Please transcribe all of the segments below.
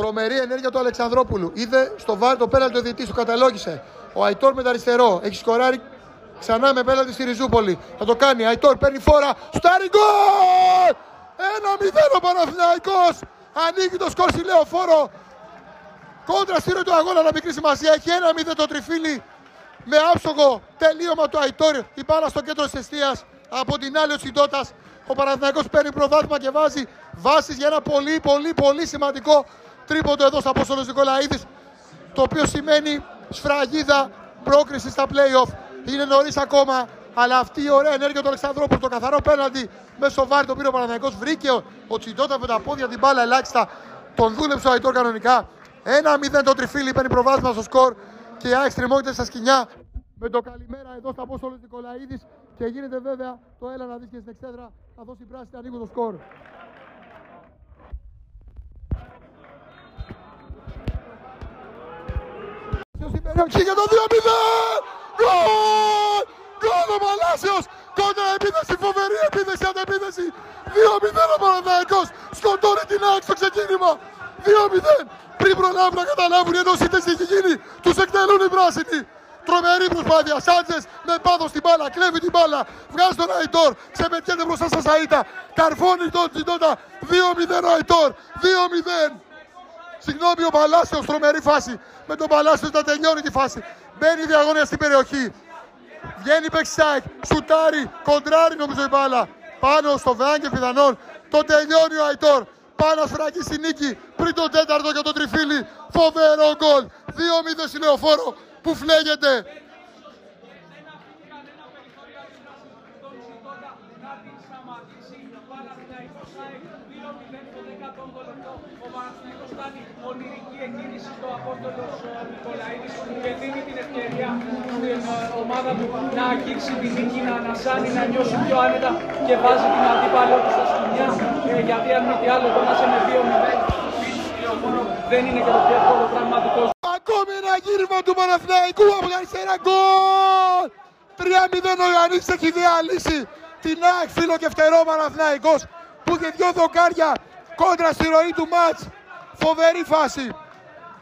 Τρομερή ενέργεια του Αλεξανδρόπουλου. Είδε στο βάρ το πέναλτι ο διαιτητής, του καταλόγησε. Ο Αϊτόρ με τα αριστερό. Έχει σκοράρει ξανά με πέναλτι στη Ριζούπολη. Θα το κάνει. Αϊτόρ παίρνει φόρα. Στάρι γκολ! Ένα μηδέν ο Παναθηναϊκός. Ανοίγει το σκορ στη Λεωφόρο. Κόντρα στη ροή του αγώνα να μικρή σημασία. Έχει ένα μηδέν το τριφύλι με άψογο τελείωμα του Αϊτόρ. Η μπάλα στο κέντρο της αιστείας. Από την άλλη ο Τσιντότα. Ο Παναθηναϊκός παίρνει προβάδισμα και βάζει βάσεις για ένα πολύ πολύ πολύ σημαντικό τρίποντο εδώ στα Απόστολος Νικολαίδης το οποίο σημαίνει σφραγίδα πρόκριση στα play-off. Είναι νωρίς ακόμα, αλλά αυτή η ωραία ενέργεια του Αλεξανδρόπουλου, το καθαρό πέναντι μέσω βάρη το πήρε ο Παναθηναϊκός, βρήκε ο, ο Τσιντότα με τα πόδια την μπάλα ελάχιστα, τον δούλεψε ο Αϊτόρ κανονικά. Ένα 0 το τριφύλι, παίρνει προβάσμα στο σκορ και η ΑΕΚ στα σκηνιά με το καλημέρα εδώ στα Απόστολο Νικολαίδης και γίνεται βέβαια το έλα να δεις και στην εξέδρα θα δώσει πράσινη ανοίγουν το σκορ. Στην περιοχή για το 2-0! Γκολ! Γκολ ο Παλάσιος! Κόντρα επίθεση, φοβερή επίθεση, αντεπίθεση! 2-0 ο Παναθηναϊκός! Σκοτώνει την ΑΕΚ στο ξεκίνημα! 2-0! Πριν προλάβουν να καταλάβουν ενώ σύνθεση έχει γίνει, τους εκτελούν οι πράσινοι! Τρομερή προσπάθεια. Σάντζες με πάθος στην μπάλα. Κλέβει την μπάλα. Βγάζει τον Αϊτόρ. Ξεμετιέται μπροστά στα Σαΐτα. Καρφώνει τον Τσιντότα. 2-0 ο Αϊτόρ. 2-0. Συγγνώμη, ο Παλάσιο τρομερή φάση. Με τον Παλάσιο να τελειώνει τη φάση. Μπαίνει διαγώνια στην περιοχή. Βγαίνει backside. Σουτάρει. Κοντράρει νομίζω η μπάλα. Πάνω στο Βεάγκε πιθανόν. Το τελειώνει ο Αϊτόρ. Πάνω σφράκι στη νίκη. Πριν τον τέταρτο για τον τριφύλι. Φοβερό γκολ. 2-0 στη λεωφόρο που φλέγεται. Ονειρική εκκίνηση στο Απόστολο Νικολαίδης και δίνει την ευκαιρία στην ομάδα του να αγγίξει τη νίκη, να ανασάνει, να νιώσει πιο άνετα και βάζει την αντίπαλό του στα σκηνιά. Ε, γιατί αν μη τι άλλο, το να είσαι με 2-0 δεν είναι και το πιο εύκολο πραγματικό. Ακόμη ένα γύρισμα του Παναθηναϊκού από την αριστερά γκολ! 3-0 ο Ιωαννής έχει διαλύσει την ΑΕΚ φίλο και φτερό Παναθηναϊκός που είχε δυο δοκάρια κόντρα στη ροή του μάτς Φοβερή φάση.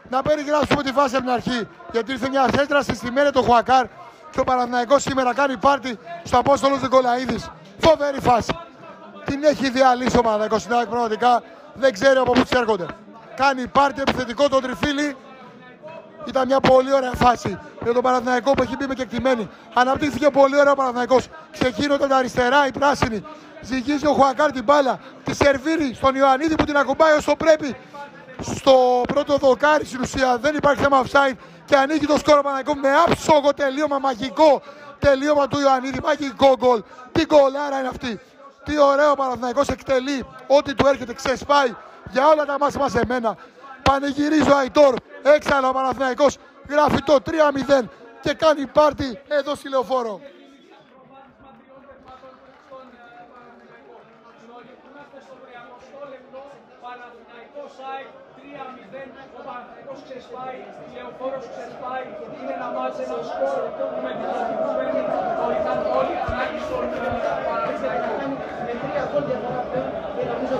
Να περιγράψουμε τη φάση από την αρχή. Γιατί ήρθε μια θέστραση στη μέρα του Χουακάρ και ο Παναθηναϊκός σήμερα κάνει πάρτι στο Απόστολος Νικολαίδης. Φοβερή φάση. Την έχει διαλύσει ο Παναθηναϊκός στην πραγματικά δεν ξέρει από πού έρχονται. Κάνει πάρτι επιθετικό το τριφύλι. Ήταν μια πολύ ωραία φάση για τον Παναθηναϊκό που έχει μπει με κεκτημένη. Αναπτύχθηκε πολύ ωραία ο Παναθηναϊκός. Ξεκίνησε τα αριστερά η πράσινη. Ζυγίζει ο Χουακάρ την μπάλα. Τη σερβίρει στον Ιωαννίδη που την ακουμπάει όσο πρέπει στο πρώτο δοκάρι στην ουσία δεν υπάρχει θέμα offside και ανοίγει το σκόρο Παναγικό με άψογο τελείωμα μαγικό τελείωμα του Ιωαννίδη, μαγικό γκολ. Τι γκολάρα είναι αυτή. Τι ωραίο Παναθηναϊκός εκτελεί ό,τι του έρχεται, ξεσπάει για όλα τα μάτια μας εμένα. Πανηγυρίζει ο Αϊτόρ, έξαλα ο Παναθηναϊκός, γράφει το 3-0 και κάνει πάρτι εδώ στη Λεωφόρο. ξεσπάει, η Λεωφόρος ξεσπάει, είναι ένα μάτς, ένα σκορ που με την αρχή που παίρνει ήταν όλοι ανάγκη στον το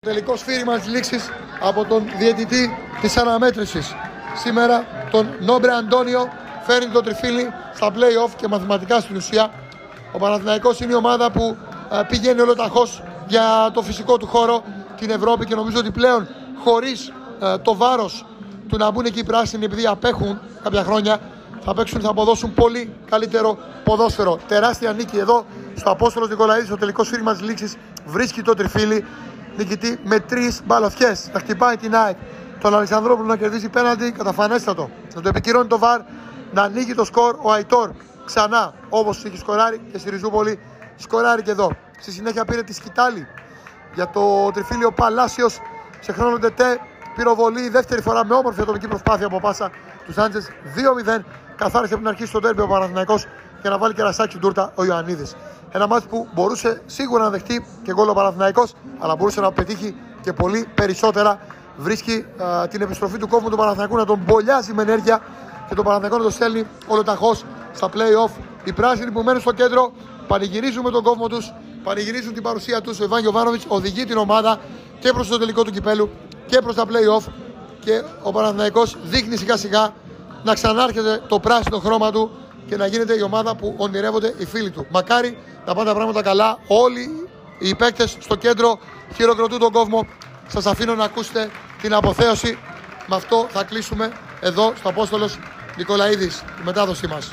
τελικό σφύριγμα της λήξης από τον διαιτητή της αναμέτρησης. Σήμερα τον Νόμπρε Αντώνιο φέρνει το τριφύλι στα play-off και μαθηματικά στην ουσία. Ο Παναθηναϊκός είναι η ομάδα που πηγαίνει ολοταχώς για το φυσικό του χώρο την Ευρώπη και νομίζω ότι πλέον χωρίς το βάρος του να μπουν εκεί οι πράσινοι επειδή απέχουν κάποια χρόνια θα παίξουν, θα αποδώσουν πολύ καλύτερο ποδόσφαιρο. Τεράστια νίκη εδώ στο Απόστολος Νικολαίδης, στο τελικός σφύριγμα της λήξης. Βρίσκει το τριφύλι νικητή με τρεις μπαλωθιέ. Θα χτυπάει την ΑΕΚ. Τον Αλεξανδρόπουλο να κερδίσει πέναντι, καταφανέστατο. Να το επικυρώνει το βαρ, να ανοίγει το σκορ ο Αϊτόρ ξανά όπως έχει σκοράρει και στη Ριζούπολη. Σκοράρει και εδώ. Στη συνέχεια πήρε τη σκητάλη για το τριφύλιο Παλάσιος σε χρόνο τετέ πυροβολή δεύτερη φορά με όμορφη ατομική προσπάθεια από πάσα του Σάντζε 2-0. Καθάρισε από την αρχή στον τέρμπι ο Παναθηναϊκός για να βάλει και ρασάκι τούρτα ο Ιωαννίδης. Ένα μάτι που μπορούσε σίγουρα να δεχτεί και γκολ ο Παναθηναϊκός αλλά μπορούσε να πετύχει και πολύ περισσότερα. Βρίσκει α, την επιστροφή του κόμματο του Παναθηναϊκού να τον μπολιάζει με ενέργεια και τον Παναθηναϊκό να τον στέλνει ολοταχώς στα play-off. Οι πράσινοι που μένουν στο κέντρο πανηγυρίζουν με τον κόμμα τους, πανηγυρίζουν την παρουσία τους. Ο Ιβάν Γιοβάνοβιτ οδηγεί την ομάδα και προς το τελικό του κυπέλου και προς τα play-off και ο Παναθηναϊκός δείχνει σιγά σιγά να ξανάρχεται το πράσινο χρώμα του και να γίνεται η ομάδα που ονειρεύονται οι φίλοι του. Μακάρι να πάνε τα πράγματα καλά. Όλοι οι παίκτες στο κέντρο χειροκροτούν τον κόσμο. Σας αφήνω να ακούσετε την αποθέωση. Με αυτό θα κλείσουμε εδώ στο Απόστολος Νικολαίδης, η μετάδοσή μας.